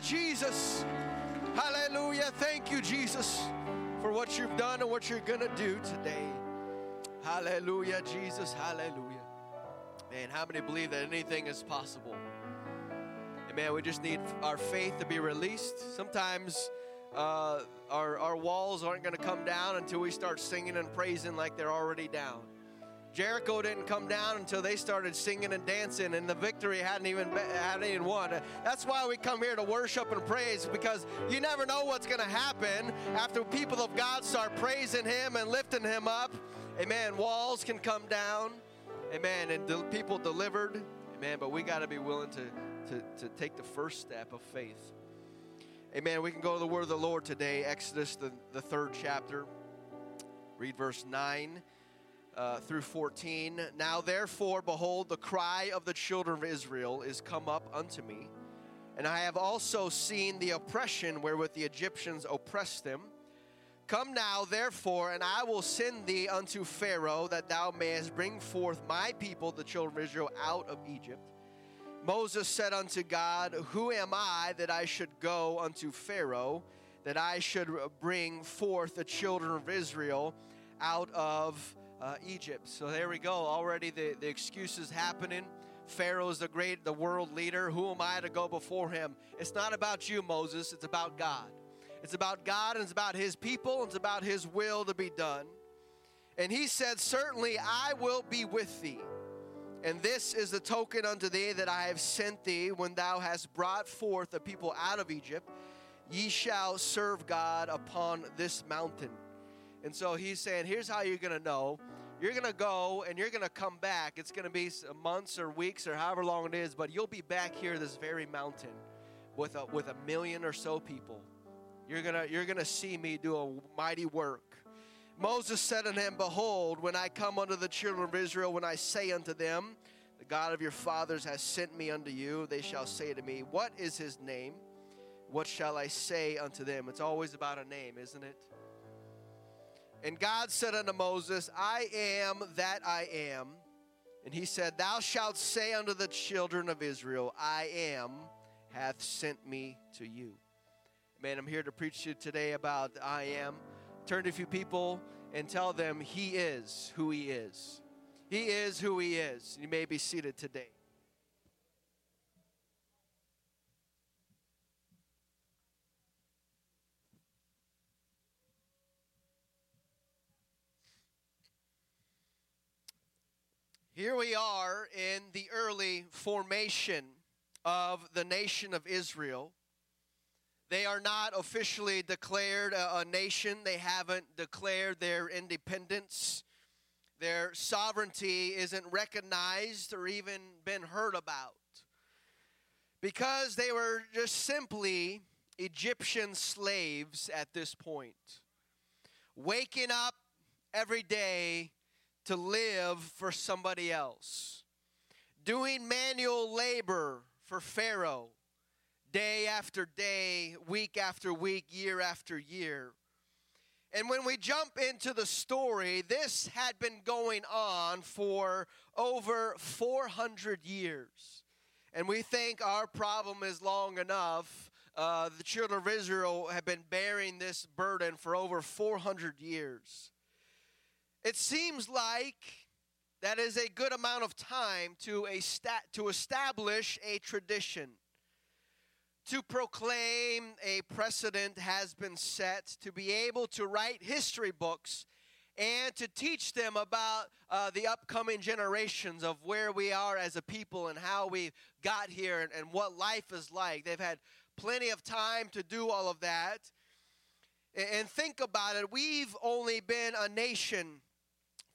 Jesus. Hallelujah. Thank you, Jesus, for what you've done and what you're going to do today. Hallelujah, Jesus. Hallelujah. Man, how many believe that anything is possible? And man, we just need our faith to be released. Sometimes uh, our, our walls aren't going to come down until we start singing and praising like they're already down. Jericho didn't come down until they started singing and dancing, and the victory hadn't even be, hadn't even won. That's why we come here to worship and praise because you never know what's going to happen after people of God start praising Him and lifting Him up. Amen. Walls can come down. Amen. And the people delivered. Amen. But we got to be willing to, to, to take the first step of faith. Amen. We can go to the word of the Lord today, Exodus, the, the third chapter. Read verse 9 uh, through 14. Now, therefore, behold, the cry of the children of Israel is come up unto me. And I have also seen the oppression wherewith the Egyptians oppressed them. Come now, therefore, and I will send thee unto Pharaoh, that thou mayest bring forth my people, the children of Israel, out of Egypt. Moses said unto God, Who am I that I should go unto Pharaoh, that I should bring forth the children of Israel out of uh, Egypt? So there we go. Already the, the excuses happening. Pharaoh is the great, the world leader. Who am I to go before him? It's not about you, Moses. It's about God. It's about God and it's about his people and it's about his will to be done. And he said, Certainly I will be with thee. And this is the token unto thee that I have sent thee when thou hast brought forth the people out of Egypt. Ye shall serve God upon this mountain. And so he's saying, here's how you're going to know. You're going to go and you're going to come back. It's going to be months or weeks or however long it is, but you'll be back here, this very mountain, with a, with a million or so people. You're going to you're going to see me do a mighty work. Moses said unto him, Behold, when I come unto the children of Israel, when I say unto them, The God of your fathers has sent me unto you, they shall say to me, What is his name? What shall I say unto them? It's always about a name, isn't it? And God said unto Moses, I am that I am. And he said, Thou shalt say unto the children of Israel, I am hath sent me to you. Man, I'm here to preach to you today about I am. Turn to a few people and tell them He is who He is. He is who He is. You may be seated today. Here we are in the early formation of the nation of Israel. They are not officially declared a, a, nation. They haven't declared their independence. Their sovereignty isn't recognized or even been heard about. Because they were just simply Egyptian slaves at this point, waking up every day to live for somebody else, doing manual labor for Pharaoh day after day, week after week, year after year. And when we jump into the story, this had been going on for over 400 years. And we think our problem is long enough. Uh, the children of Israel have been bearing this burden for over 400 years. It seems like that is a good amount of time to, a stat, to establish a tradition to proclaim a precedent has been set to be able to write history books and to teach them about uh, the upcoming generations of where we are as a people and how we got here and, and what life is like. They've had plenty of time to do all of that. And, and think about it we've only been a nation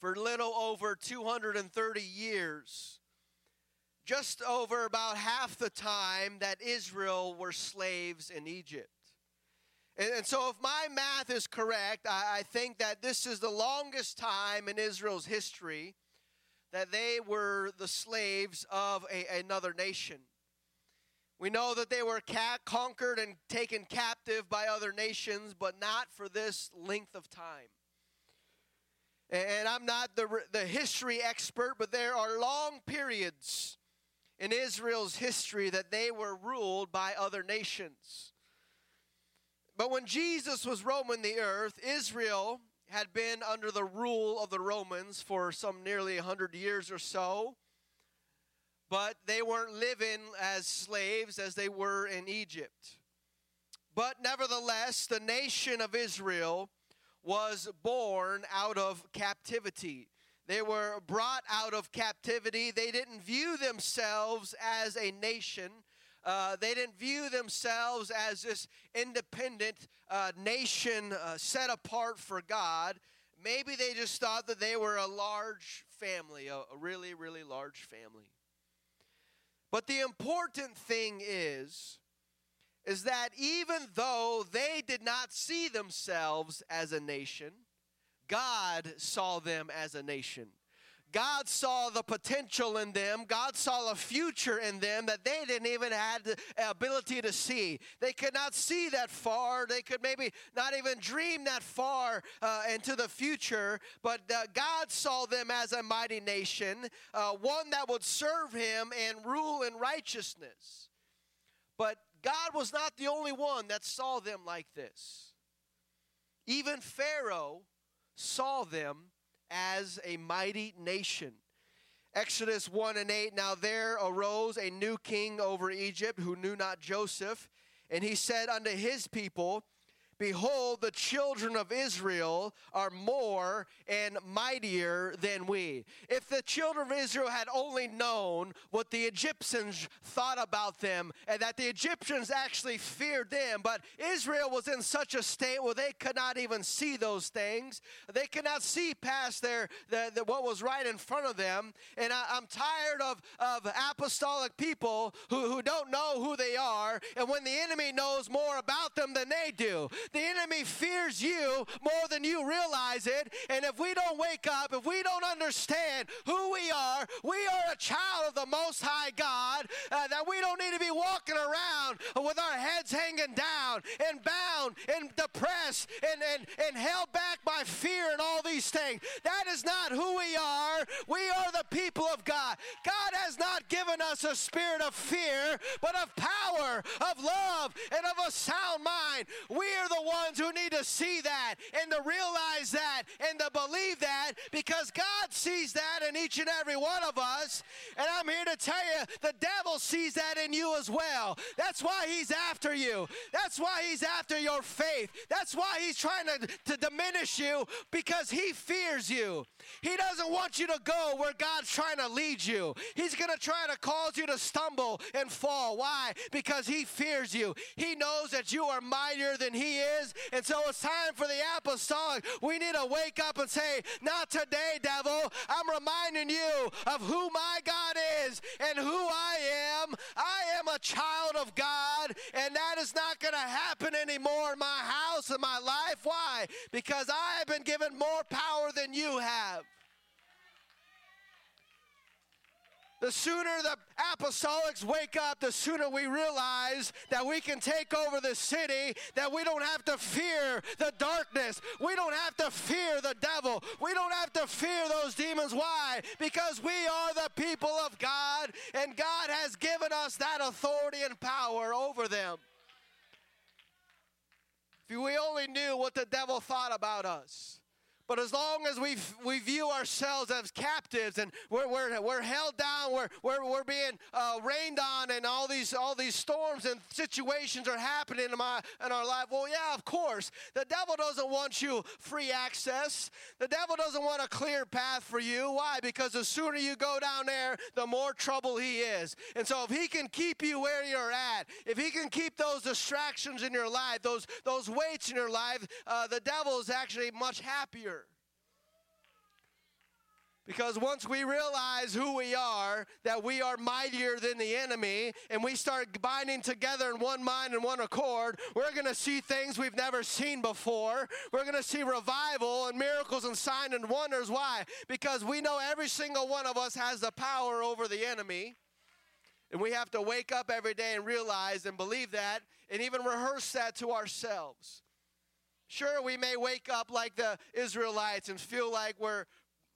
for little over 230 years just over about half the time that Israel were slaves in Egypt. And, and so, if my math is correct, I, I think that this is the longest time in Israel's history that they were the slaves of a, another nation. We know that they were ca- conquered and taken captive by other nations, but not for this length of time. And I'm not the, the history expert, but there are long periods in Israel's history that they were ruled by other nations. But when Jesus was roaming the earth, Israel had been under the rule of the Romans for some nearly 100 years or so. But they weren't living as slaves as they were in Egypt. But nevertheless, the nation of Israel was born out of captivity. They were brought out of captivity. They didn't view themselves as a nation. Uh, they didn't view themselves as this independent uh, nation uh, set apart for God. Maybe they just thought that they were a large family, a, a really, really large family. But the important thing is, is that even though they did not see themselves as a nation, God saw them as a nation. God saw the potential in them. God saw a future in them that they didn't even have the ability to see. They could not see that far. They could maybe not even dream that far uh, into the future. But uh, God saw them as a mighty nation, uh, one that would serve Him and rule in righteousness. But God was not the only one that saw them like this. Even Pharaoh saw them as a mighty nation. Exodus 1 and 8 Now there arose a new king over Egypt who knew not Joseph, and he said unto his people, Behold, the children of Israel are more and mightier than we. If the children of Israel had only known what the Egyptians thought about them, and that the Egyptians actually feared them, but Israel was in such a state where they could not even see those things. They could not see past their the, the, what was right in front of them. And I, am tired of, of apostolic people who, who don't know who they are, and when the enemy knows more about them than they do. The enemy fears you more than you realize it. And if we don't wake up, if we don't understand who we are, we are a child of the Most High God, uh, that we don't need to be walking around with our heads hanging down and bound and depressed and, and, and held back by fear and all these things. That is not who we are. We are the people of God. God has not given us a spirit of fear, but of power, of love, and of a sound mind. We are the ones who need to see that and to realize that and to believe that because God sees that in each and every one of us. And I'm here to tell you the devil sees that in you as well. That's why he's after you. That's why he's after your faith. That's why he's trying to, to diminish you because he fears you. He doesn't want you to go where God's trying to lead you. He's going to try to cause you to stumble and fall. Why? Because he fears you. He knows that you are mightier than he is is. And so it's time for the apostolic. We need to wake up and say, Not today, devil. I'm reminding you of who my God is and who I am. I am a child of God, and that is not going to happen anymore in my house and my life. Why? Because I have been given more power than you have. The sooner the apostolics wake up, the sooner we realize that we can take over the city, that we don't have to fear the darkness. We don't have to fear the devil. We don't have to fear those demons. Why? Because we are the people of God, and God has given us that authority and power over them. If we only knew what the devil thought about us. But as long as we we view ourselves as captives and we're, we're, we're held down, we're, we're, we're being uh, rained on, and all these all these storms and situations are happening in my in our life. Well, yeah, of course, the devil doesn't want you free access. The devil doesn't want a clear path for you. Why? Because the sooner you go down there, the more trouble he is. And so, if he can keep you where you're at, if he can keep those distractions in your life, those those weights in your life, uh, the devil is actually much happier. Because once we realize who we are, that we are mightier than the enemy, and we start binding together in one mind and one accord, we're going to see things we've never seen before. We're going to see revival and miracles and signs and wonders. Why? Because we know every single one of us has the power over the enemy. And we have to wake up every day and realize and believe that and even rehearse that to ourselves. Sure, we may wake up like the Israelites and feel like we're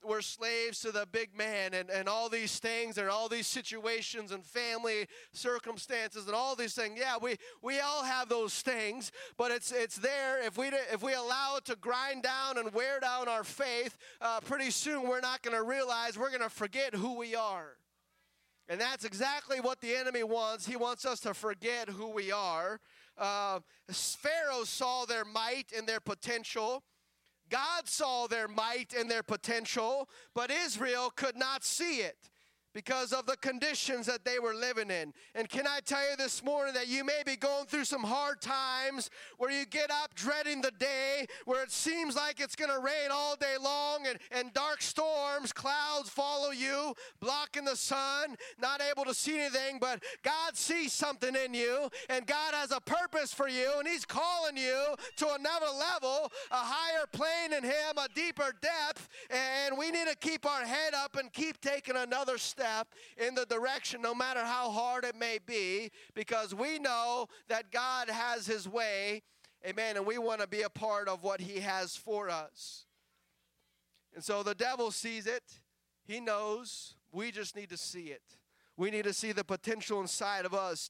we're slaves to the big man and, and all these things and all these situations and family circumstances and all these things. Yeah, we, we all have those things, but it's it's there. If we if we allow it to grind down and wear down our faith, uh, pretty soon we're not going to realize we're going to forget who we are. And that's exactly what the enemy wants. He wants us to forget who we are. Uh, Pharaoh saw their might and their potential. God saw their might and their potential, but Israel could not see it because of the conditions that they were living in. And can I tell you this morning that you may be going through some hard times where you get up dreading the day, where it seems like it's going to rain all day long and, and dark storms, clouds follow you, blocking the sun, not able to see anything, but God sees something in you and God has a purpose for you and He's calling you to another level, a higher plane in Him, a deeper depth, and we need to keep our head up and keep taking another step step in the direction, no matter how hard it may be, because we know that God has His way. Amen. And we want to be a part of what He has for us. And so the devil sees it, he knows. We just need to see it. We need to see the potential inside of us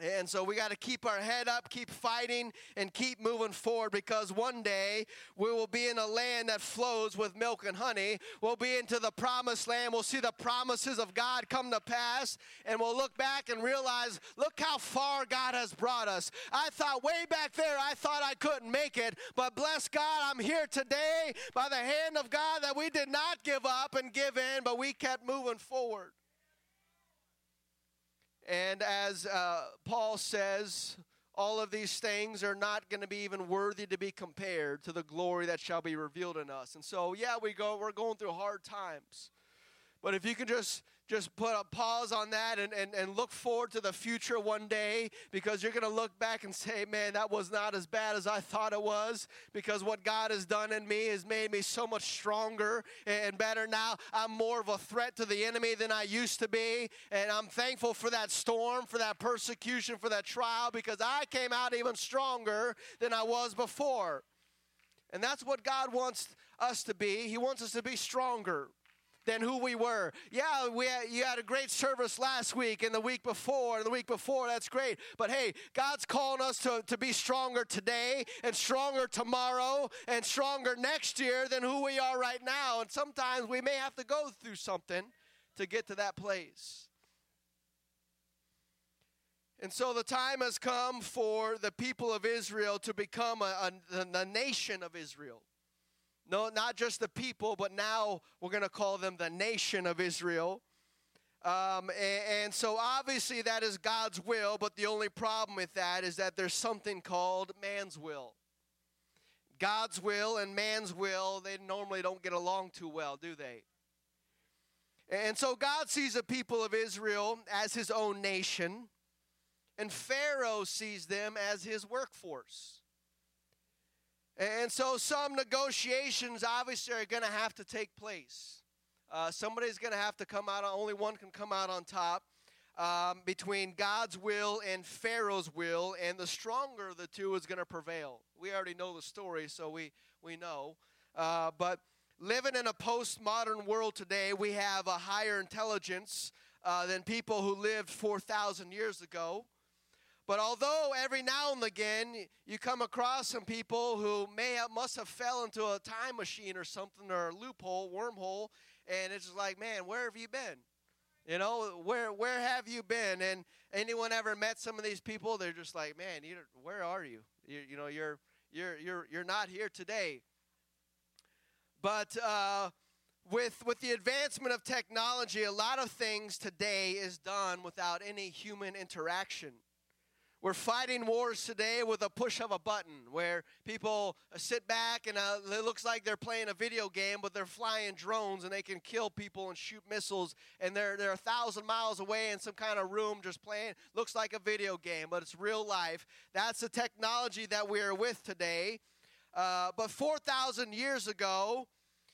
and so we got to keep our head up, keep fighting, and keep moving forward because one day we will be in a land that flows with milk and honey. We'll be into the promised land. We'll see the promises of God come to pass, and we'll look back and realize, look how far God has brought us. I thought way back there, I thought I couldn't make it, but bless God, I'm here today by the hand of God that we did not give up and give in, but we kept moving forward. And as uh, Paul says, all of these things are not going to be even worthy to be compared to the glory that shall be revealed in us. And so, yeah, we go, we're going through hard times. But if you can just just put a pause on that and, and, and look forward to the future one day because you're going to look back and say, man, that was not as bad as I thought it was because what God has done in me has made me so much stronger and better now. I'm more of a threat to the enemy than I used to be. And I'm thankful for that storm, for that persecution, for that trial because I came out even stronger than I was before. And that's what God wants us to be. He wants us to be stronger than who we were. Yeah, we had, you had a great service last week and the week before and the week before. That's great. But hey, God's calling us to, to be stronger today and stronger tomorrow and stronger next year than who we are right now. And sometimes we may have to go through something to get to that place. And so the time has come for the people of Israel to become a, a, nation of Israel. No, not just the people, but now we're going to call them the nation of Israel. Um, and, and, so obviously that is God's will, but the only problem with that is that there's something called man's will. God's will and man's will, they normally don't get along too well, do they? And so God sees the people of Israel as his own nation, and Pharaoh sees them as his workforce. And so some negotiations obviously are going to have to take place. Uh, somebody's going to have to come out, only one can come out on top um, between God's will and Pharaoh's will, and the stronger of the two is going to prevail. We already know the story, so we, we know. Uh, but living in a postmodern world today, we have a higher intelligence uh, than people who lived 4,000 years ago. But although every now and again you come across some people who may have, must have fell into a time machine or something or a loophole, wormhole, and it's just like, man, where have you been? You know, where where have you been? And anyone ever met some of these people? They're just like, man, you, where are you? you? You know, you're you're you're you're not here today. But uh, with with the advancement of technology, a lot of things today is done without any human interaction. We're fighting wars today with a push of a button where people sit back and uh, it looks like they're playing a video game, but they're flying drones and they can kill people and shoot missiles. And they're, they're a thousand miles away in some kind of room just playing. Looks like a video game, but it's real life. That's the technology that we're with today. Uh, but 4,000 years ago,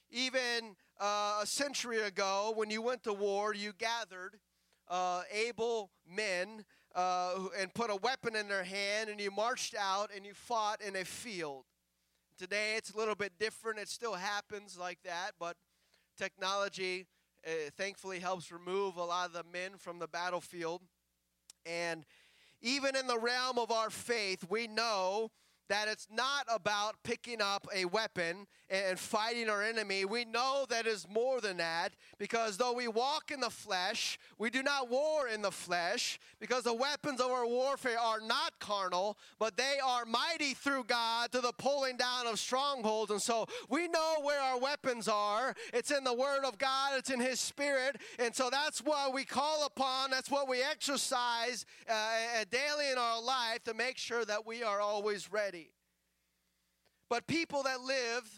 even uh, a century ago, when you went to war, you gathered uh, able men uh, and put a weapon in their hand and you marched out and you fought in a field. Today it's a little bit different. It still happens like that, but technology uh, thankfully helps remove a lot of the men from the battlefield. And even in the realm of our faith, we know that it's not about picking up a weapon and fighting our enemy. We know that is more than that because though we walk in the flesh, we do not war in the flesh because the weapons of our warfare are not carnal, but they are mighty through God to the pulling down of strongholds. And so we know where our weapons are. It's in the Word of God, it's in His Spirit. And so that's what we call upon, that's what we exercise uh, daily in our life to make sure that we are always ready. But people that lived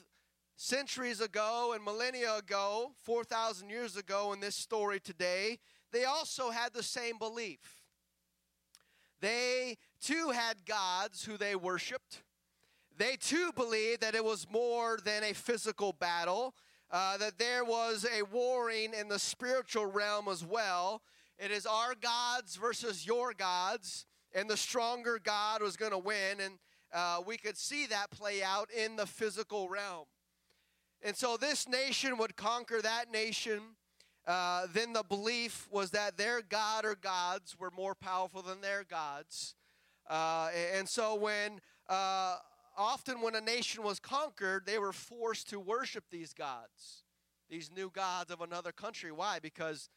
centuries ago and millennia ago, 4,000 years ago in this story today, they also had the same belief. They too had gods who they worshiped. They too believed that it was more than a physical battle, uh, that there was a warring in the spiritual realm as well. It is our gods versus your gods, and the stronger God was going to win. And uh, we could see that play out in the physical realm. And so this nation would conquer that nation. Uh, then the belief was that their God or gods were more powerful than their gods. Uh, and so when uh, often when a nation was conquered, they were forced to worship these gods, these new gods of another country. Why? Because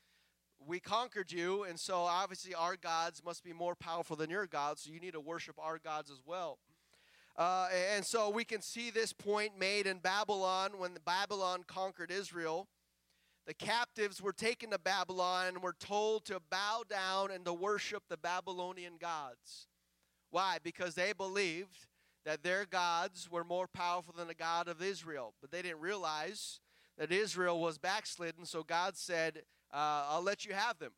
we conquered you, and so obviously our gods must be more powerful than your gods, so you need to worship our gods as well. Uh, and so we can see this point made in Babylon when Babylon conquered Israel. The captives were taken to Babylon and were told to bow down and to worship the Babylonian gods. Why? Because they believed that their gods were more powerful than the God of Israel. But they didn't realize that Israel was backslidden, so God said, uh, I'll let you have them.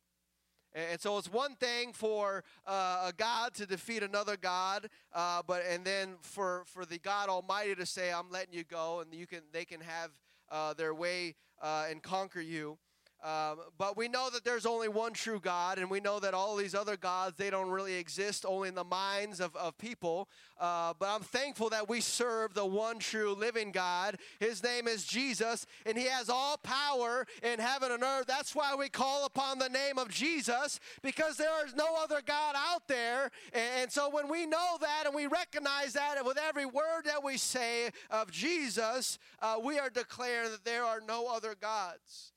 And so it's one thing for uh, a God to defeat another God, uh, but and then for for the God Almighty to say, "I'm letting you go," and you can they can have uh, their way uh, and conquer you. Um, but we know that there's only one true God, and we know that all these other gods, they don't really exist only in the minds of, of people. Uh, but I'm thankful that we serve the one true living God. His name is Jesus, and He has all power in heaven and earth. That's why we call upon the name of Jesus, because there is no other God out there. And, and so when we know that and we recognize that and with every word that we say of Jesus, uh, we are declaring that there are no other gods.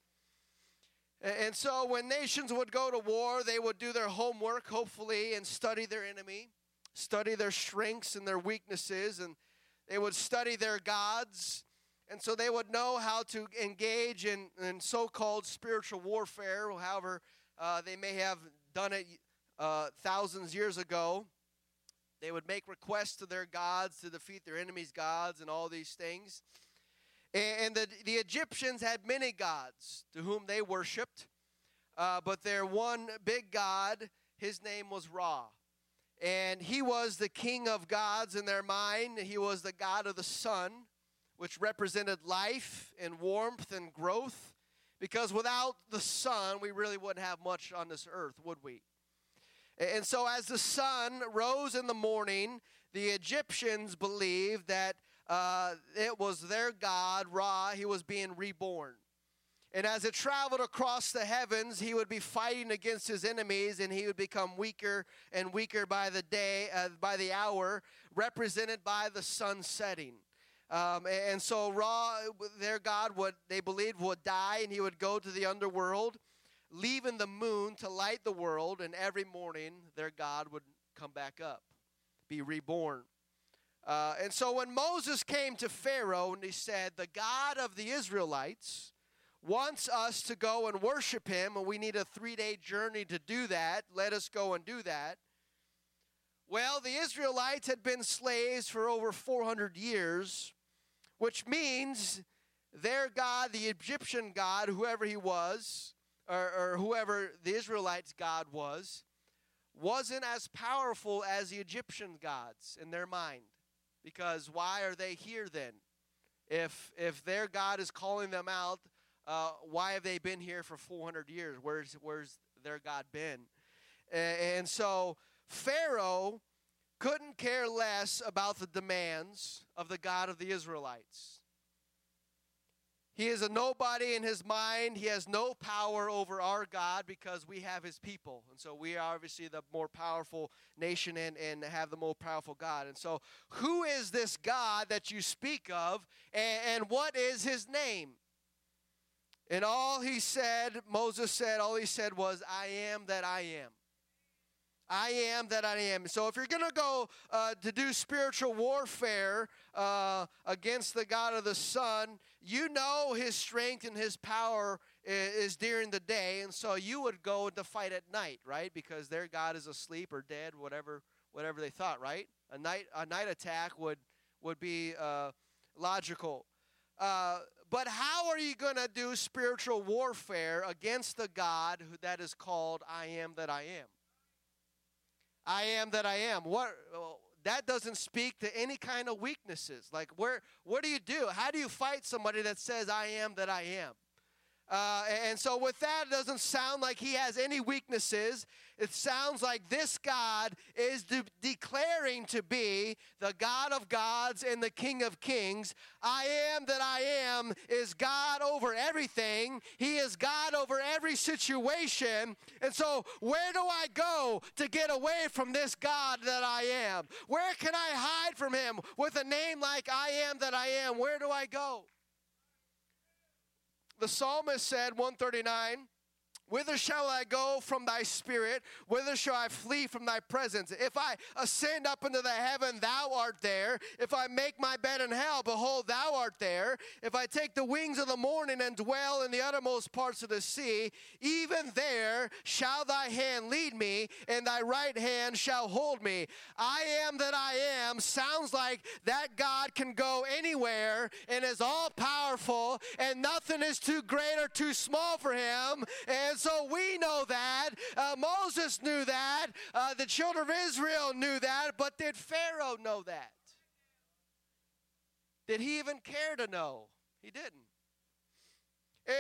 And so when nations would go to war, they would do their homework, hopefully, and study their enemy, study their strengths and their weaknesses, and they would study their gods. And so they would know how to engage in, in so called spiritual warfare, however, uh, they may have done it uh, thousands years ago. They would make requests to their gods to defeat their enemies' gods and all these things. And the, the Egyptians had many gods to whom they worshiped, uh, but their one big god, his name was Ra. And he was the king of gods in their mind. He was the god of the sun, which represented life and warmth and growth. Because without the sun, we really wouldn't have much on this earth, would we? And so, as the sun rose in the morning, the Egyptians believed that uh, it was their God, Ra, he was being reborn. And as it traveled across the heavens, he would be fighting against his enemies, and he would become weaker and weaker by the day, uh, by the hour, represented by the sun setting. Um, and so Ra, their God, would they believed would die, and he would go to the underworld, leaving the moon to light the world. And every morning, their God would come back up, be reborn. Uh, and so when Moses came to Pharaoh and he said, The God of the Israelites wants us to go and worship him, and we need a three day journey to do that, let us go and do that. Well, the Israelites had been slaves for over 400 years, which means their God, the Egyptian God, whoever he was, or, or whoever the Israelites' God was, wasn't as powerful as the Egyptian gods in their mind. Because why are they here then? If if their God is calling them out, uh, why have they been here for 400 years? Where's where's their God been? And, and so Pharaoh couldn't care less about the demands of the God of the Israelites. He is a nobody in his mind. He has no power over our God because we have his people. And so we are obviously the more powerful nation and, and have the more powerful God. And so, who is this God that you speak of, and, and what is his name? And all he said, Moses said, all he said was, I am that I am. I am that I am. So if you're going to go uh, to do spiritual warfare uh, against the God of the sun, you know his strength and his power is, during the day, and so you would go to fight at night, right? Because their God is asleep or dead, whatever, whatever they thought, right? A night, a night attack would would be uh, logical. Uh, but how are you going to do spiritual warfare against the God who, that is called I am that I am? I am that I am. What that doesn't speak to any kind of weaknesses. Like where what do you do? How do you fight somebody that says I am that I am? Uh, and so, with that, it doesn't sound like he has any weaknesses. It sounds like this God is de- declaring to be the God of gods and the King of kings. I am that I am is God over everything, He is God over every situation. And so, where do I go to get away from this God that I am? Where can I hide from Him with a name like I am that I am? Where do I go? The psalmist said, 139, Whither shall I go from thy spirit? Whither shall I flee from thy presence? If I ascend up into the heaven, thou art there. If I make my bed in hell, behold, thou art there. If I take the wings of the morning and dwell in the uttermost parts of the sea, even there shall thy hand lead me, and thy right hand shall hold me. I am that I am sounds like that God can go anywhere and is all powerful, and nothing is too great or too small for him. And so we know that. Uh, Moses knew that. Uh, the children of Israel knew that. But did Pharaoh know that? Did he even care to know? He didn't.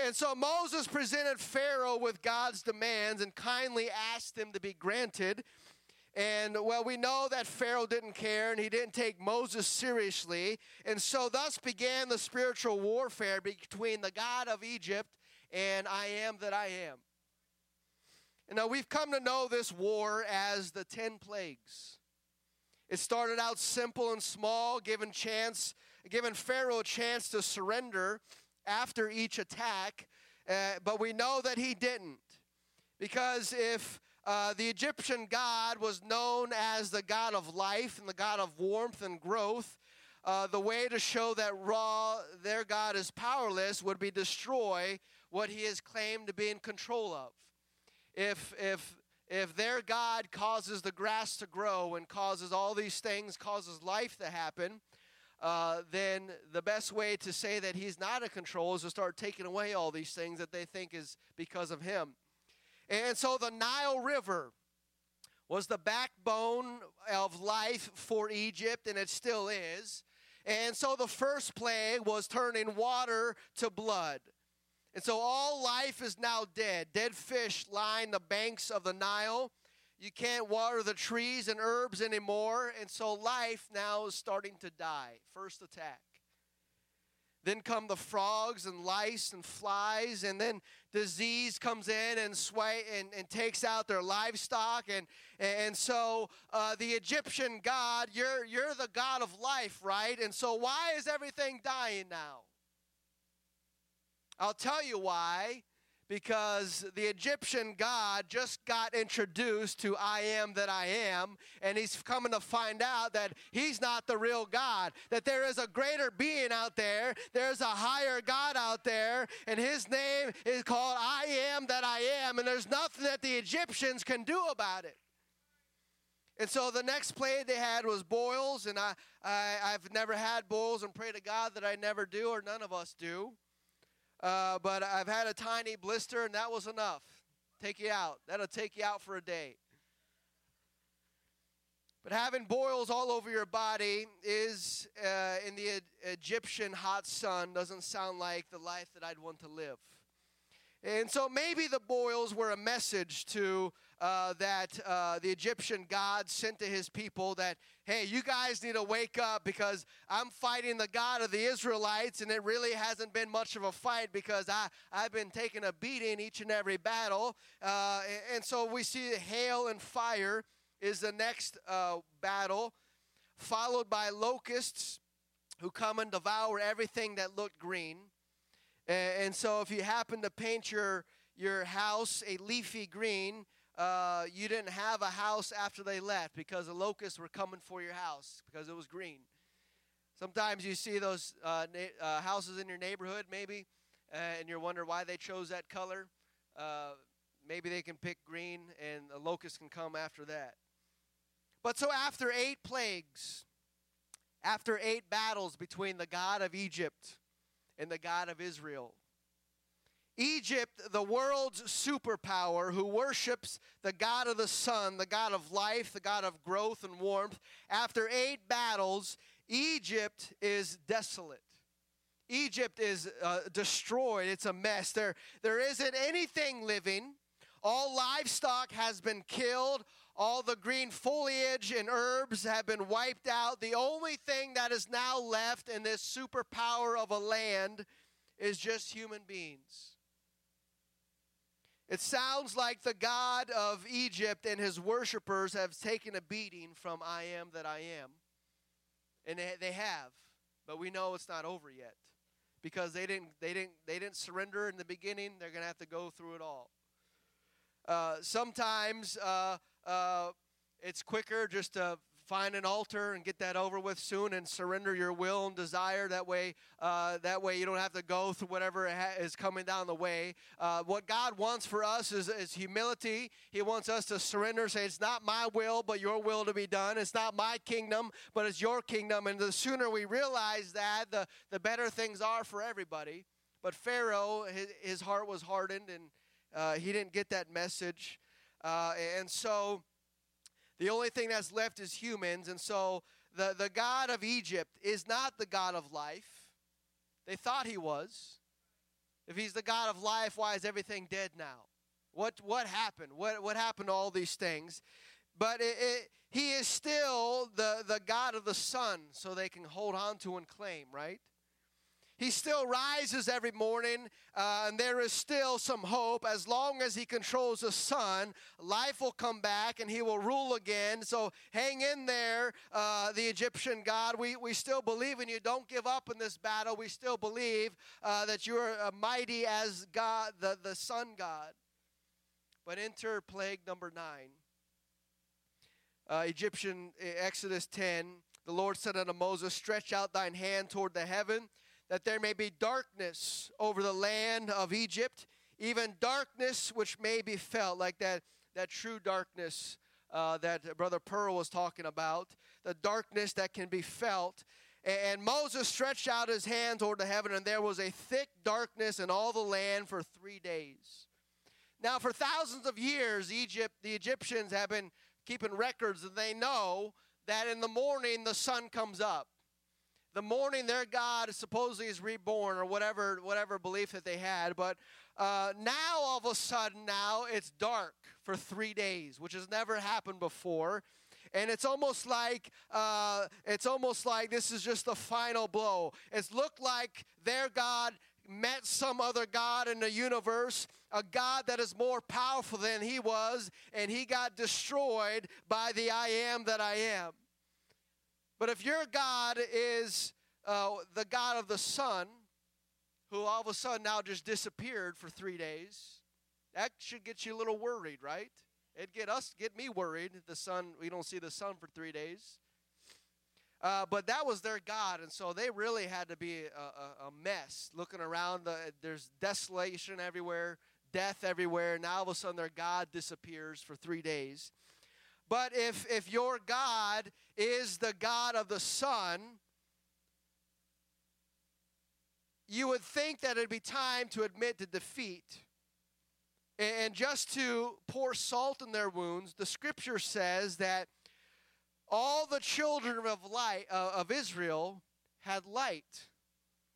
And so Moses presented Pharaoh with God's demands and kindly asked them to be granted. And well, we know that Pharaoh didn't care and he didn't take Moses seriously. And so thus began the spiritual warfare between the God of Egypt and I am that I am. Now we've come to know this war as the 10 plagues. It started out simple and small, given chance, giving Pharaoh a chance to surrender after each attack, uh, but we know that he didn't. Because if uh, the Egyptian God was known as the God of life and the God of warmth and growth, uh, the way to show that Ra, their God is powerless would be destroy what he has claimed to be in control of if if if their God causes the grass to grow and causes all these things, causes life to happen, uh, then the best way to say that he's not in control is to start taking away all these things that they think is because of him. And so the Nile River was the backbone of life for Egypt, and it still is. And so the first plague was turning water to blood. And so all life is now dead. Dead fish line the banks of the Nile. You can't water the trees and herbs anymore. And so life now is starting to die. First attack. Then come the frogs and lice and flies, and then disease comes in and sway and, and takes out their livestock. And, and so uh, the Egyptian God, you're, you're the God of life, right? And so why is everything dying now? I'll tell you why. Because the Egyptian God just got introduced to I am that I am, and he's coming to find out that he's not the real God, that there is a greater being out there, there's a higher God out there, and his name is called I am that I am, and there's nothing that the Egyptians can do about it. And so the next plague they had was boils, and I, I, have never had boils, and pray to God that I never do, or none of us do. Uh, but I've had a tiny blister, and that was enough. Take you out. That'll take you out for a day. But having boils all over your body is, uh, in the e- Egyptian hot sun, doesn't sound like the life that I'd want to live. And so maybe the boils were a message to uh, that uh, the Egyptian God sent to his people that, hey, you guys need to wake up because I'm fighting the God of the Israelites, and it really hasn't been much of a fight because I, I've been taking a beating each and every battle. Uh, and so we see hail and fire is the next uh, battle, followed by locusts who come and devour everything that looked green. And so if you happen to paint your, your house a leafy green, uh, you didn't have a house after they left because the locusts were coming for your house because it was green. Sometimes you see those uh, na- uh, houses in your neighborhood, maybe, and you're wondering why they chose that color. Uh, maybe they can pick green, and the locusts can come after that. But so after eight plagues, after eight battles between the God of Egypt and the God of Israel, Egypt, the world's superpower who worships the God of the sun, the God of life, the God of growth and warmth, after eight battles, Egypt is desolate. Egypt is uh, destroyed. It's a mess. There, there isn't anything living. All livestock has been killed. All the green foliage and herbs have been wiped out. The only thing that is now left in this superpower of a land is just human beings. It sounds like the God of Egypt and his worshippers have taken a beating from I am that I am. And they have, but we know it's not over yet because they didn't they didn't they didn't surrender in the beginning. They're going to have to go through it all. Uh, sometimes uh, uh, it's quicker just to find an altar and get that over with soon and surrender your will and desire. That way uh, that way you don't have to go through whatever is coming down the way. Uh, what god wants for us is, is humility. He wants us to surrender say it's not my will but your will to be done. It's not my kingdom but it's your kingdom. And the sooner we realize that the, the better things are for everybody. But pharaoh his, his heart was hardened and uh, he didn't get that message. Uh, and so the only thing that's left is humans. And so the, the God of Egypt is not the God of life. They thought he was. If he's the God of life, why is everything dead now? What, what happened? What, what happened to all these things? But it, it, he is still the, the God of the sun, so they can hold on to and claim, right? He still rises every morning, uh, and there is still some hope. As long as he controls the sun, life will come back and he will rule again. So hang in there, uh, the Egyptian God. We, we still believe in you. Don't give up in this battle. We still believe uh, that you are uh, mighty as God, the, the sun God. But enter plague number nine. Uh, Egyptian Exodus 10, the Lord said unto Moses, Stretch out thine hand toward the heaven that there may be darkness over the land of Egypt, even darkness which may be felt, like that, that true darkness uh, that Brother Pearl was talking about, the darkness that can be felt. And Moses stretched out his hand toward the heaven, and there was a thick darkness in all the land for three days. Now, for thousands of years, Egypt, the Egyptians have been keeping records, and they know that in the morning the sun comes up the morning their God is supposedly is reborn or whatever whatever belief that they had. But uh, now all of a sudden now it's dark for three days, which has never happened before. And it's almost like uh, it's almost like this is just the final blow. It's looked like their God met some other God in the universe, a God that is more powerful than he was, and he got destroyed by the I am that I am. But if your God is uh, the God of the sun, who all of a sudden now just disappeared for three days, that should get you a little worried, right? It'd get us, get me worried. The sun, we don't see the sun for three days. Uh, but that was their God, and so they really had to be a, a, a mess. Looking around, the, there's desolation everywhere, death everywhere. Now all of a sudden, their God disappears for three days. But if, if your God is the God of the sun, you would think that it'd be time to admit to defeat. And just to pour salt in their wounds, the scripture says that all the children of light uh, of Israel had light.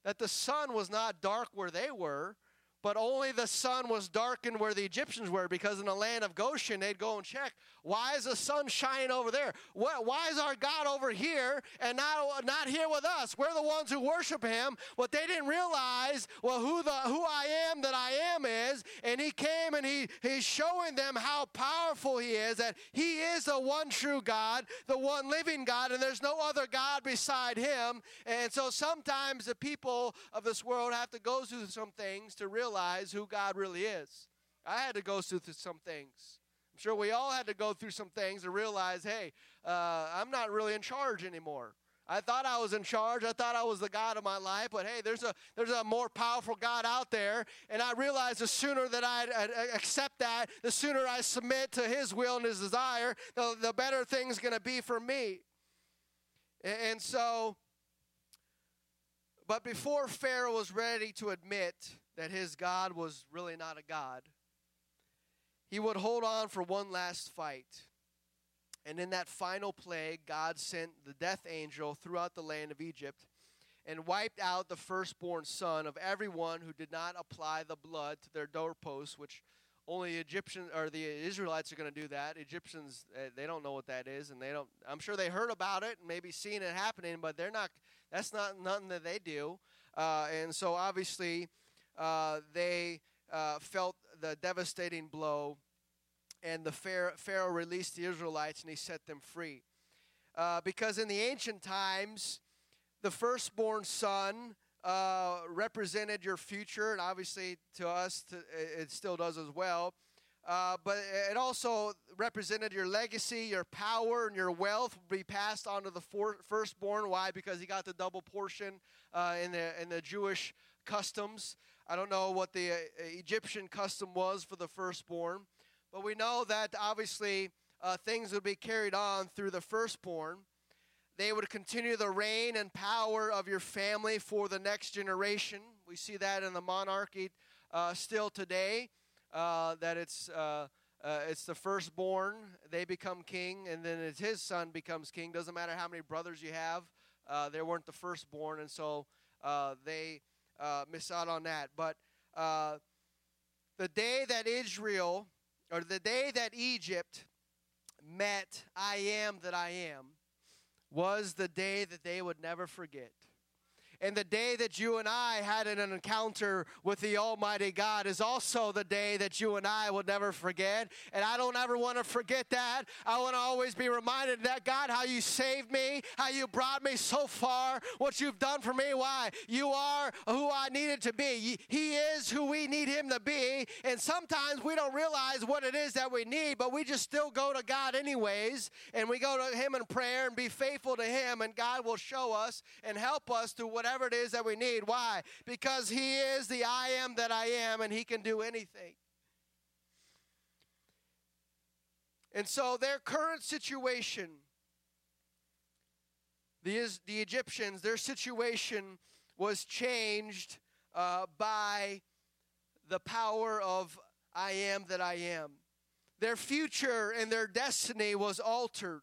That the sun was not dark where they were, but only the sun was darkened where the Egyptians were because in the land of Goshen they'd go and check why is the sun shining over there? Why is our God over here and not, not here with us? We're the ones who worship him. What they didn't realize, well, who the who I am that I am is, and he came and he he's showing them how powerful he is, that he is the one true God, the one living God, and there's no other God beside him. And so sometimes the people of this world have to go through some things to realize who God really is. I had to go through some things. I'm sure we all had to go through some things to realize, hey, uh, I'm not really in charge anymore. I thought I was in charge. I thought I was the God of my life, but hey, there's a there's a more powerful God out there, and I realized the sooner that I, accept that, the sooner I submit to His will and His desire, the, the better things going to be for me. And, and so, but before Pharaoh was ready to admit that his God was really not a God, he would hold on for one last fight. And in that final plague, God sent the death angel throughout the land of Egypt and wiped out the firstborn son of everyone who did not apply the blood to their doorposts, which only Egyptians or the Israelites are going to do that. Egyptians, eh, they don't know what that is, and they don't. I'm sure they heard about it and maybe seen it happening, but they're not. That's not nothing that they do. Uh, and so obviously, uh, they uh, felt the devastating blow and the Pharaoh released the Israelites and he set them free. Uh, because in the ancient times, the firstborn son uh, represented your future, and obviously to us, to, it still does as well. Uh, but it also represented your legacy, your power, and your wealth would be passed on to the for- firstborn. Why? Because he got the double portion uh, in the in the Jewish customs. I don't know what the uh, Egyptian custom was for the firstborn, but we know that obviously uh, things would be carried on through the firstborn. They would continue the reign and power of your family for the next generation. We see that in the monarchy uh, still today, uh, that it's, uh, uh, it's the firstborn, they become king, and then it's his son becomes king. Doesn't matter how many brothers you have, uh, they weren't the firstborn, and so they miss out on that. But the day that Israel or the day that Egypt met I am that I am was the day that they would never forget. And the day that you and I had an encounter with the Almighty God is also the day that you and I will never forget. And I don't ever want to forget that. I want to always be reminded that God, how you saved me, how you brought me so far, what you've done for me. Why? You are who I needed to be. He is who we need Him to be. And sometimes we don't realize what it is that we need, but we just still go to God anyways. And we go to Him in prayer and be faithful to Him, and God will show us and help us through whatever whatever it is that we need. Why? Because He is the I am that I am, and He can do anything. And so, their current situation, the, the Egyptians, their situation was changed uh, by the power of I am that I am. Their future and their destiny was altered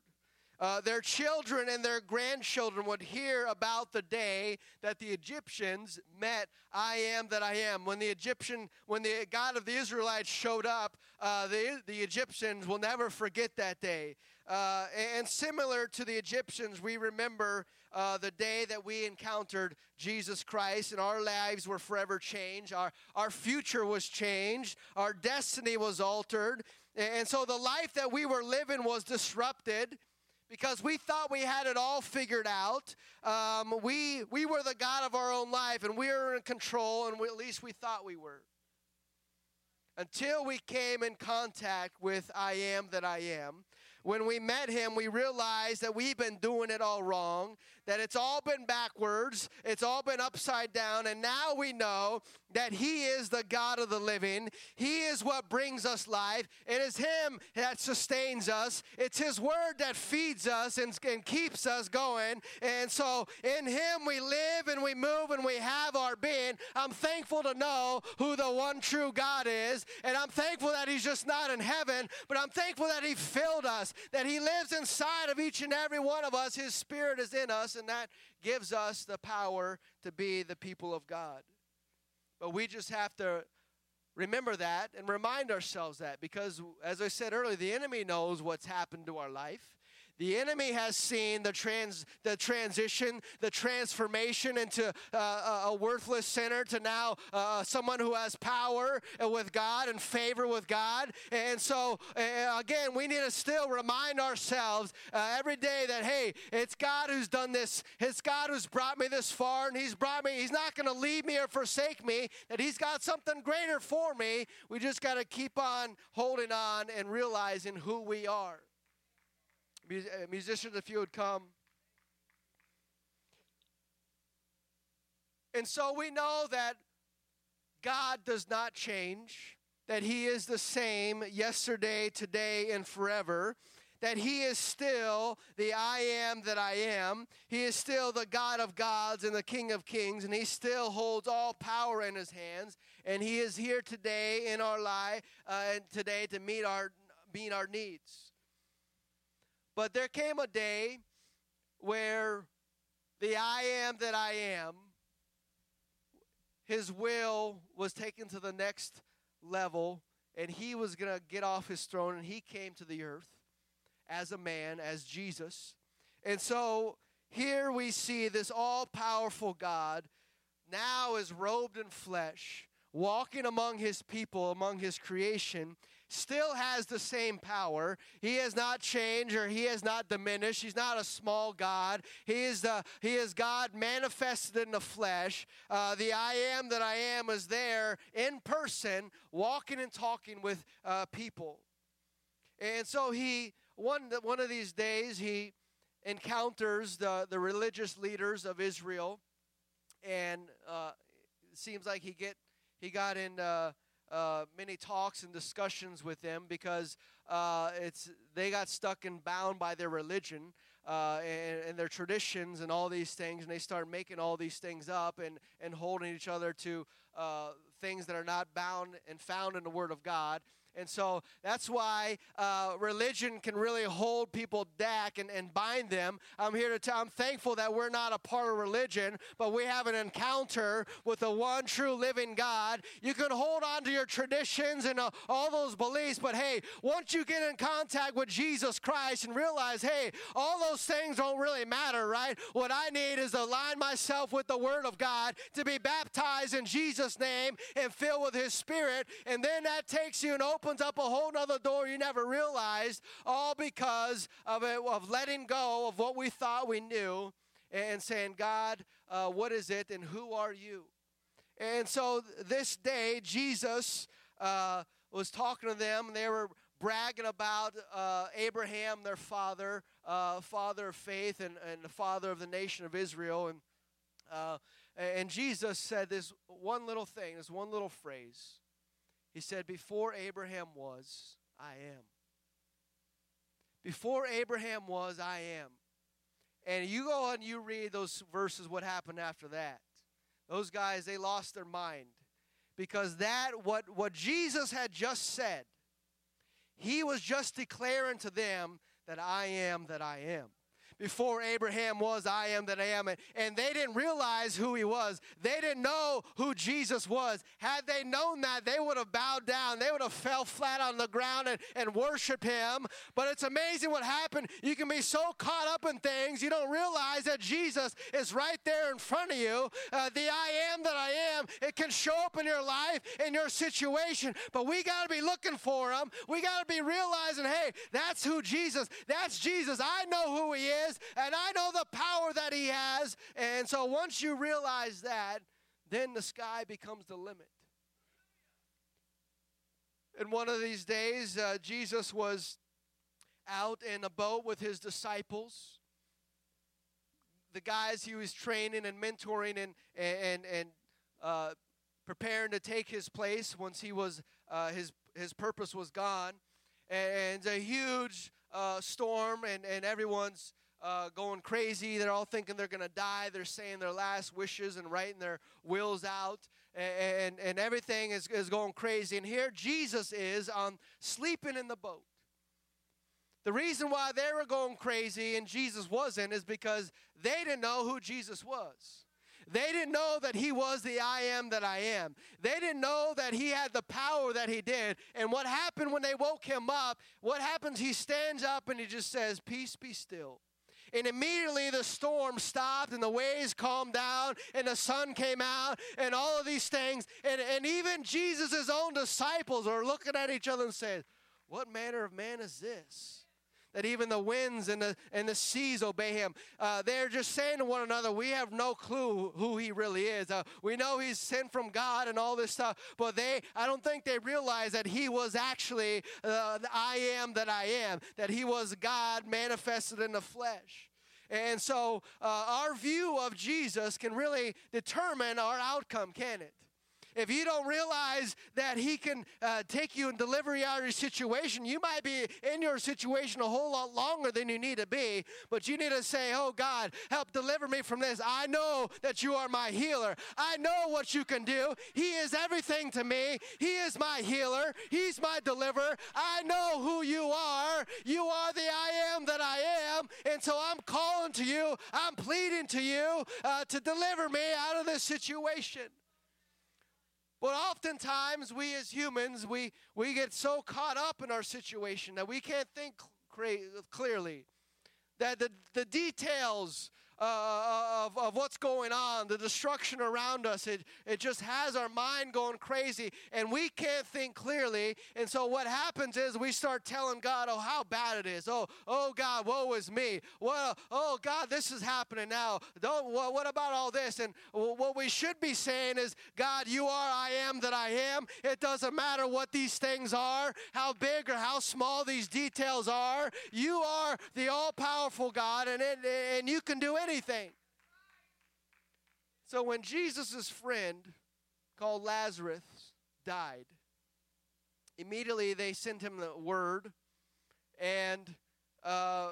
uh, their children and their grandchildren would hear about the day that the Egyptians met I am that I am. When the Egyptian, when the God of the Israelites showed up, uh, the, the Egyptians will never forget that day. Uh, and similar to the Egyptians, we remember uh, the day that we encountered Jesus Christ and our lives were forever changed. Our, our future was changed. Our destiny was altered. And so the life that we were living was disrupted because we thought we had it all figured out. Um, we, we were the God of our own life and we were in control, and we, at least we thought we were. Until we came in contact with I am that I am. When we met him, we realized that we've been doing it all wrong, that it's all been backwards, it's all been upside down, and now we know that He is the God of the living. He is what brings us life. It is Him that sustains us. It's His word that feeds us and, and keeps us going. And so in Him we live and we move and we have our being. I'm thankful to know who the one true God is. And I'm thankful that He's just not in heaven, but I'm thankful that He filled us, that He lives inside of each and every one of us. His Spirit is in us, and that gives us the power to be the people of God. But we just have to remember that and remind ourselves that because, as I said earlier, the enemy knows what's happened to our life. The enemy has seen the trans, the transition, the transformation into uh, a worthless sinner to now uh, someone who has power with God and favor with God. And so, uh, again, we need to still remind ourselves uh, every day that hey, it's God who's done this. It's God who's brought me this far, and He's brought me. He's not going to leave me or forsake me. That He's got something greater for me. We just got to keep on holding on and realizing who we are. Uh, musicians, if you would come. And so we know that God does not change, that He is the same yesterday, today, and forever. That he is still the I am that I am. He is still the God of gods and the King of kings, and he still holds all power in his hands. And he is here today in our life, uh, today to meet our meet our needs. But there came a day where the I am that I am, his will was taken to the next level, and he was going to get off his throne, and he came to the earth as a man, as Jesus. And so here we see this all powerful God now is robed in flesh, walking among his people, among his creation, still has the same power. He has not changed or he has not diminished. He's not a small God. He is, the, he is God manifested in the flesh. Uh, the I am that I am is there in person, walking and talking with uh, people. And so he, one, one of these days, he encounters the, the religious leaders of Israel. And uh, it seems like he get he got in uh, many talks and discussions with them because uh, it's they got stuck and bound by their religion uh, and, and, their traditions and all these things, and they start making all these things up and, and holding each other to uh, things that are not bound and found in the Word of God. And so that's why uh, religion can really hold people back and, and bind them. I'm here to tell, I'm thankful that we're not a part of religion, but we have an encounter with the one true living God. You can hold on to your traditions and uh, all those beliefs, but hey, once you get in contact with Jesus Christ and realize, hey, all those things don't really matter, right? What I need is to align myself with the Word of God, to be baptized in Jesus' name and filled with His Spirit, and then that takes you and opens opens up a whole nother door you never realized, all because of, it, of letting go of what we thought we knew and saying, God, uh, what is it and who are you? And so this day, Jesus uh, was talking to them, and they were bragging about uh, Abraham, their father, uh, father of faith, and, and the father of the nation of Israel. And, uh, and Jesus said this one little thing, this one little phrase. He said, Before Abraham was, I am. Before Abraham was, I am. And you go on, you read those verses, what happened after that. Those guys, they lost their mind. Because that, what, what Jesus had just said, he was just declaring to them that I am that I am before Abraham was, I am that I am. And they didn't realize who he was. They didn't know who Jesus was. Had they known that, they would have bowed down. They would have fell flat on the ground and, and worshiped him. But it's amazing what happened. You can be so caught up in things, you don't realize that Jesus is right there in front of you. Uh, the I am that I am, it can show up in your life, in your situation. But we got to be looking for him. We got to be realizing, hey, that's who Jesus, that's Jesus. I know who he is is, and I know the power that He has. And so once you realize that, then the sky becomes the limit. And one of these days, uh, Jesus was out in a boat with his disciples. The guys he was training and mentoring and, and, and uh, preparing to take his place once he was, uh, his, his purpose was gone. And, and a huge uh, storm, and, and everyone's uh, going crazy. They're all thinking they're going to die. They're saying their last wishes and writing their wills out. And, and, and everything is, is going crazy. And here Jesus is on sleeping in the boat. The reason why they were going crazy and Jesus wasn't is because they didn't know who Jesus was. They didn't know that he was the I am that I am. They didn't know that he had the power that he did. And what happened when they woke him up? What happens? He stands up and he just says, Peace be still. And immediately the storm stopped and the waves calmed down and the sun came out and all of these things. And, and even Jesus' own disciples are looking at each other and saying, What manner of man is this? That even the winds and the, and the seas obey him. Uh, they're just saying to one another, We have no clue who he really is. Uh, we know he's sent from God and all this stuff, but they, I don't think they realize that he was actually uh, the I am that I am, that he was God manifested in the flesh. And so uh, our view of Jesus can really determine our outcome, can it? If you don't realize that He can uh, take you and deliver you out of your situation, you might be in your situation a whole lot longer than you need to be. But you need to say, Oh God, help deliver me from this. I know that you are my healer. I know what you can do. He is everything to me. He is my healer. He's my deliverer. I know who you are. You are the I am that I am. And so I'm calling to you, I'm pleading to you uh, to deliver me out of this situation. But oftentimes, we as humans, we, we get so caught up in our situation that we can't think clearly. That the, the details uh, of, of what's going on, the destruction around us. It, it just has our mind going crazy and we can't think clearly. And so what happens is we start telling God, oh, how bad it is. Oh, oh God, woe is me. Well, oh God, this is happening now. Don't, what, what about all this? And what we should be saying is, God, you are I am that I am. It doesn't matter what these things are, how big or how small these details are. You are the all powerful God, and, it, and you can do anything anything. So when Jesus' friend called Lazarus died, immediately they sent him the word, and uh,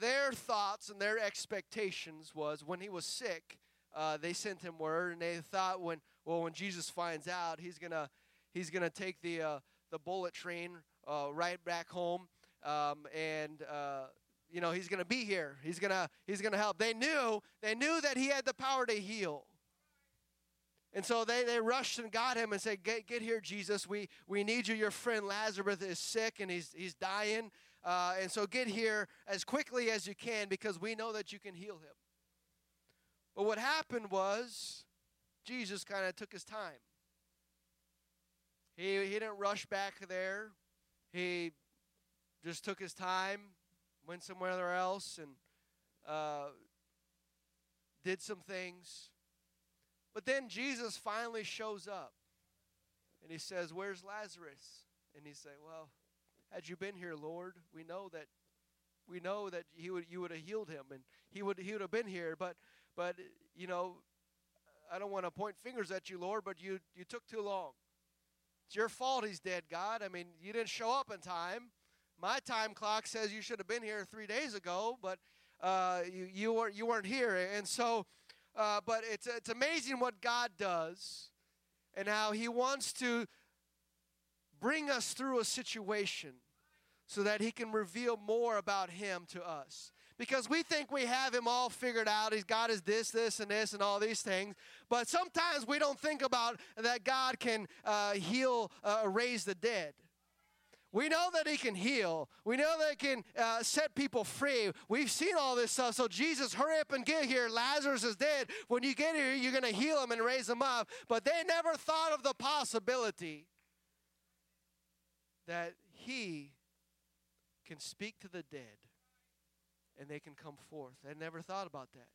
their thoughts and their expectations was when he was sick, uh, they sent him word, and they thought when well when Jesus finds out, he's gonna he's gonna take the uh, the bullet train uh, right back home, um, and uh, you know he's going to be here. He's going to he's going to help. They knew they knew that he had the power to heal. And so they, they rushed and got him and said get, get here jesus. We, we need you. Your friend lazarus is sick and he's, he's dying. Uh, and so get here as quickly as you can because we know that you can heal him. But what happened was jesus kind of took his time. He, he didn't rush back there. He just took his time went somewhere else and uh, did some things. But then Jesus finally shows up and he says, Where's Lazarus? And he say, Well, had you been here, Lord, we know that we know that he would you would have healed him and he would he would have been here, but but you know, I don't want to point fingers at you, Lord, but you you took too long. It's your fault he's dead, God. I mean, you didn't show up in time. My time clock says you should have been here three days ago, but uh, you, you, weren't, you weren't here. And so, uh, but it's, it's amazing what God does and how He wants to bring us through a situation so that He can reveal more about Him to us. Because we think we have Him all figured out. He's God is this, this, and this, and all these things. But sometimes we don't think about that God can uh, heal, uh, raise the dead. We know that he can heal. We know that he can uh, set people free. We've seen all this stuff. So, Jesus, hurry up and get here. Lazarus is dead. When you get here, you're going to heal him and raise him up. But they never thought of the possibility that he can speak to the dead and they can come forth. They never thought about that.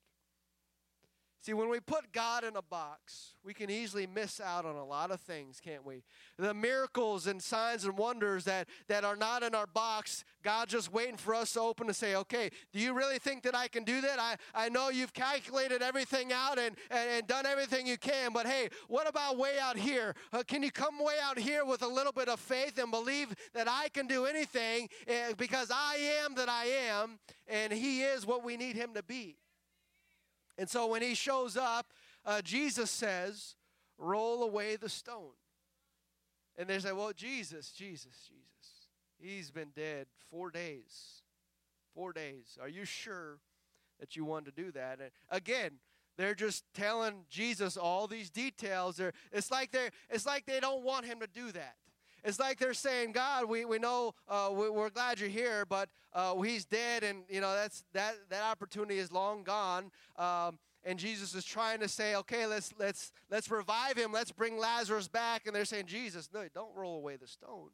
See, when we put God in a box, we can easily miss out on a lot of things, can't we? The miracles and signs and wonders that, that are not in our box, God's just waiting for us to open and say, okay, do you really think that I can do that? I, I know you've calculated everything out and, and, and done everything you can, but hey, what about way out here? Uh, can you come way out here with a little bit of faith and believe that I can do anything uh, because I am that I am, and He is what we need Him to be? And so when he shows up, uh, Jesus says, Roll away the stone. And they say, Well, Jesus, Jesus, Jesus, he's been dead four days. Four days. Are you sure that you want to do that? And again, they're just telling Jesus all these details. They're, it's like they're it's like they don't want him to do that. It's like they're saying, God, we, we know uh, we, are glad you're here, but uh, he's dead, and you know that's that that opportunity is long gone. Um, and Jesus is trying to say, okay, let's let's let's revive him. Let's bring Lazarus back. And they're saying, Jesus, no, don't roll away the stone.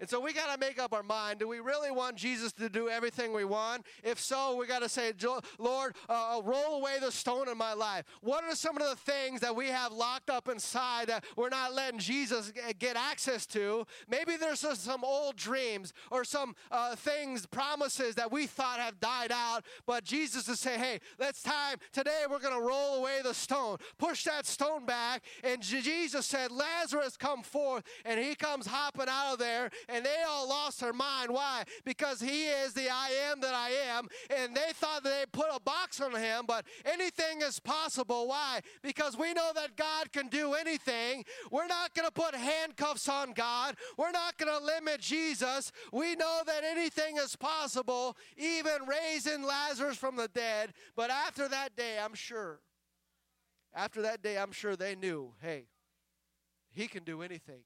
And so we got to make up our mind. Do we really want Jesus to do everything we want? If so, we got to say, Lord, uh, roll away the stone in my life. What are some of the things that we have locked up inside that we're not letting Jesus get access to? Maybe there's some old dreams or some uh, things, promises that we thought have died out, but Jesus is saying, hey, let's time. Today we're going to roll away the stone. Push that stone back. And Jesus said, Lazarus, come forth. And he comes hopping out of there and they all lost their mind. Why? Because he is the I am that I am, and they thought they put a box on him, but anything is possible. Why? Because we know that God can do anything. We're not going to put handcuffs on God, we're not going to limit Jesus. We know that anything is possible, even raising Lazarus from the dead. But after that day, I'm sure, after that day, I'm sure they knew hey, he can do anything.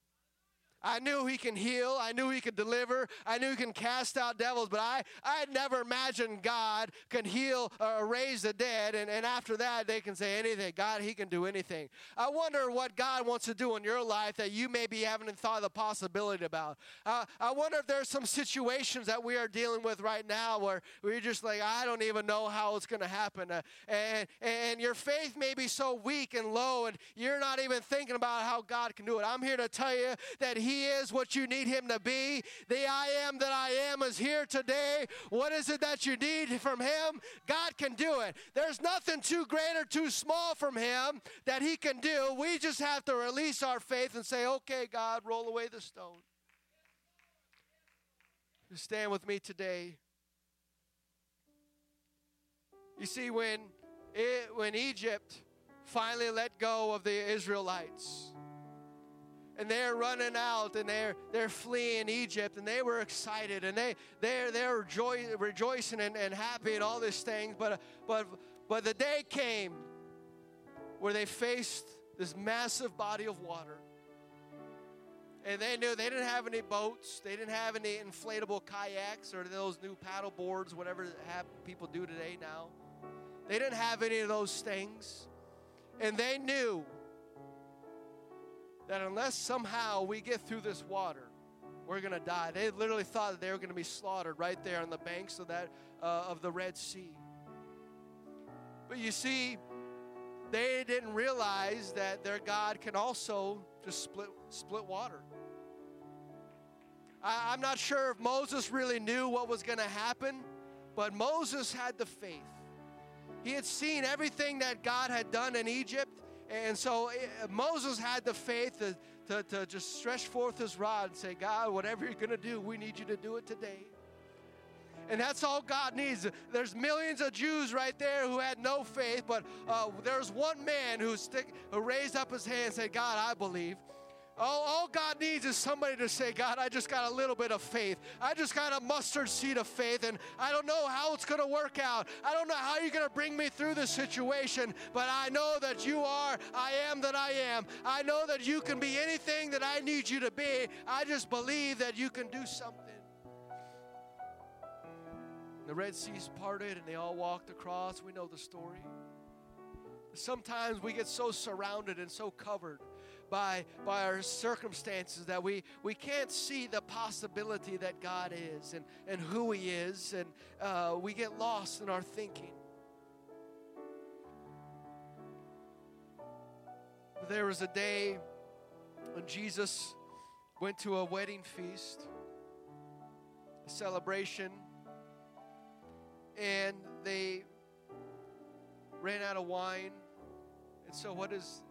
I knew he can heal. I knew he could deliver. I knew he can cast out devils, but I, I never imagined God can heal or raise the dead. And, and after that, they can say anything. God, he can do anything. I wonder what God wants to do in your life that you maybe haven't thought of the possibility about. Uh, I wonder if there's some situations that we are dealing with right now where we're just like, I don't even know how it's going to happen. Uh, and, and your faith may be so weak and low, and you're not even thinking about how God can do it. I'm here to tell you that he he is what you need Him to be. The I am that I am is here today. What is it that you need from Him? God can do it. There's nothing too great or too small from Him that He can do. We just have to release our faith and say, okay, God, roll away the stone. stand with me today. You see, when, it, when Egypt finally let go of the Israelites, and they're running out and they're they're fleeing Egypt and they were excited and they they're they're rejoice, rejoicing and, and happy and all these things. But but but the day came where they faced this massive body of water. And they knew they didn't have any boats. They didn't have any inflatable kayaks or those new paddle boards whatever people do today now. They didn't have any of those things. And they knew that unless somehow we get through this water, we're going to die. They literally thought that they were going to be slaughtered right there on the banks of that uh, of the Red Sea. But you see, they didn't realize that their God can also just split split water. I, I'm not sure if Moses really knew what was going to happen, but Moses had the faith. He had seen everything that God had done in Egypt, and so eh, Moses had the faith to, to, to just stretch forth his rod and say, God, whatever you're going to do, we need you to do it today. And that's all God needs. There's millions of Jews right there who had no faith, but uh, there's one man who, stick, who raised up his hand and said, God, I believe. All, all God needs is somebody to say, God, I just got a little bit of faith. I just got a mustard seed of faith, and I don't know how it's going to work out. I don't know how you're going to bring me through this situation, but I know that you are, I am that I am. I know that you can be anything that I need you to be. I just believe that you can do something. The Red Sea's parted, and they all walked across. We know the story. Sometimes we get so surrounded and so covered by, by our circumstances that we, we can't see the possibility that God is and, and who He is, and uh, we get lost in our thinking. There was a day when Jesus went to a wedding feast, a celebration, and they ran out of wine. And so, what is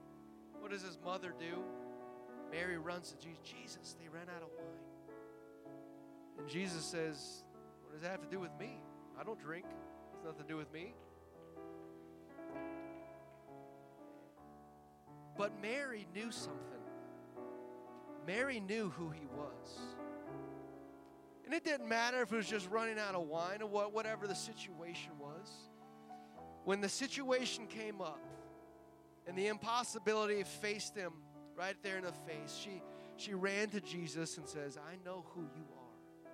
what does his mother do? Mary runs to Jesus. Jesus, they ran out of wine. And Jesus says, What does that have to do with me? I don't drink. It's nothing to do with me. But Mary knew something. Mary knew who he was. And it didn't matter if it was just running out of wine or what, whatever the situation was. when the situation came up and the impossibility faced him right there in the face, she, she ran to Jesus and says, I know who you are.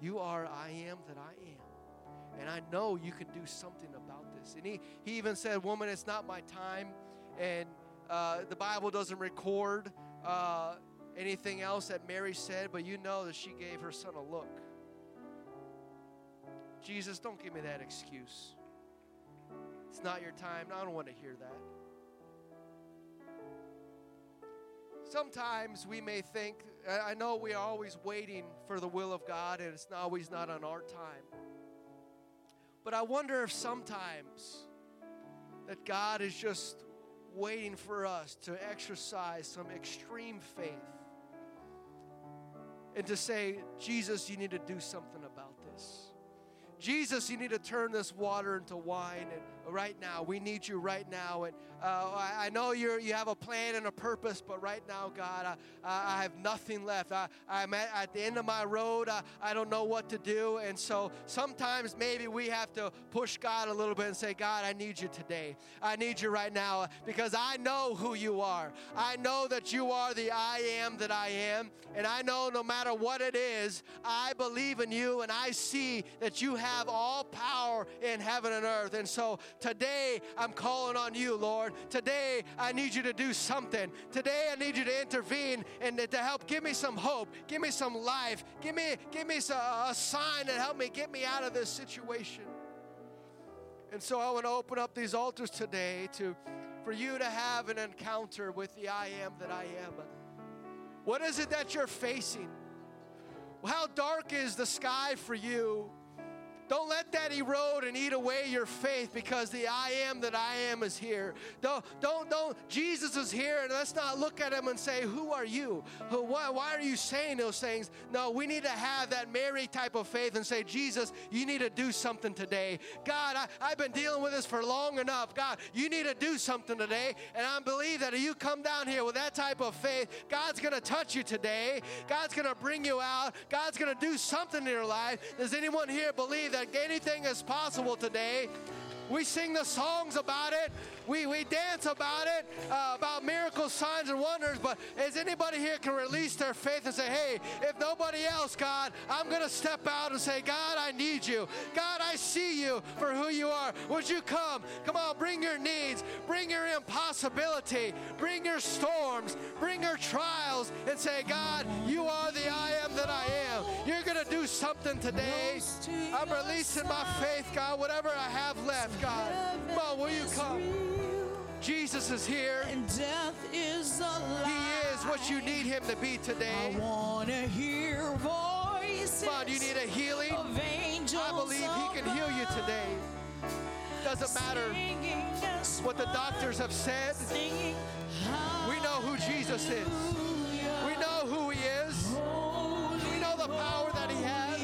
You are I am that I am. And I know you can do something about this. And he, he even said, Woman, it's not my time. And uh, the Bible doesn't record uh, anything else that Mary said, but you know that she gave her son a look. Jesus, don't give me that excuse. It's not your time. I don't want to hear that. Sometimes we may think, I know we are always waiting for the will of God and it's always not on our time. But I wonder if sometimes that God is just waiting for us to exercise some extreme faith and to say, Jesus, you need to do something about this. Jesus, you need to turn this water into wine. And right now, we need you right now. And uh, I, I, know you you have a plan and a purpose, but right now, God, I, I have nothing left. I, I'm at, at, the end of my road. I, I don't know what to do. And so sometimes maybe we have to push God a little bit and say, God, I need you today. I need you right now because I know who you are. I know that you are the I am that I am. And I know no matter what it is, I believe in you and I see that you have have all power in heaven and earth. And so today I'm calling on you, Lord. Today I need you to do something. Today I need you to intervene and to help give me some hope, give me some life, give me give me a sign and help me get me out of this situation. And so I want to open up these altars today to for you to have an encounter with the I am that I am. What is it that you're facing? How dark is the sky for you? Don't let that erode and eat away your faith because the I am that I am is here. Don't, don't, don't. Jesus is here, and let's not look at him and say, Who are you? Who, why, why are you saying those things? No, we need to have that Mary type of faith and say, Jesus, you need to do something today. God, I, I've been dealing with this for long enough. God, you need to do something today. And I believe that if you come down here with that type of faith, God's going to touch you today. God's going to bring you out. God's going to do something in your life. Does anyone here believe that? Anything is possible today. We sing the songs about it. We, we dance about it, uh, about miracles, signs, and wonders. But is anybody here can release their faith and say, hey, if nobody else, God, I'm going to step out and say, God, I need you. God, I see you for who you are. Would you come? Come on, bring your needs, bring your impossibility, bring your storms, bring your trials, and say, God, you are the I am that I am. You're going to do something today. I'm releasing my faith, God, whatever I have left, God. Come on, will you come? Jesus is here. And death is a lie. He is what you need him to be today. I want to hear voices. On, you need a healing. Of angels I believe he can heal you today. Doesn't matter what the doctors have said. We know who Jesus is. We know who he is. We know the power that he has.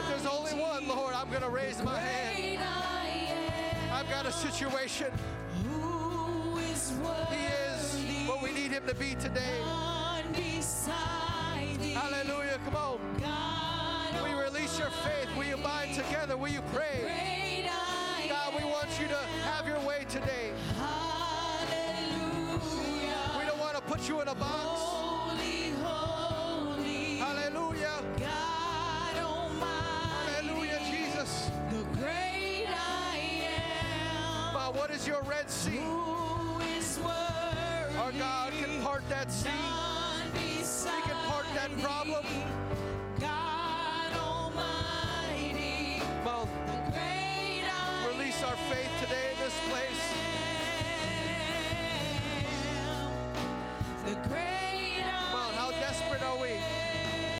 If there's only one, Lord, I'm going to raise my hand got a situation, Who is He is what we need Him to be today. Hallelujah. Come on. God we release your faith. Will you bind together? Will you pray? God, we want you to have your way today. Hallelujah. We don't want to put you in a box. Holy, holy. Hallelujah. God. Is your Red Sea. Our God can part that sea. He can part that problem. Well, release our faith today in this place.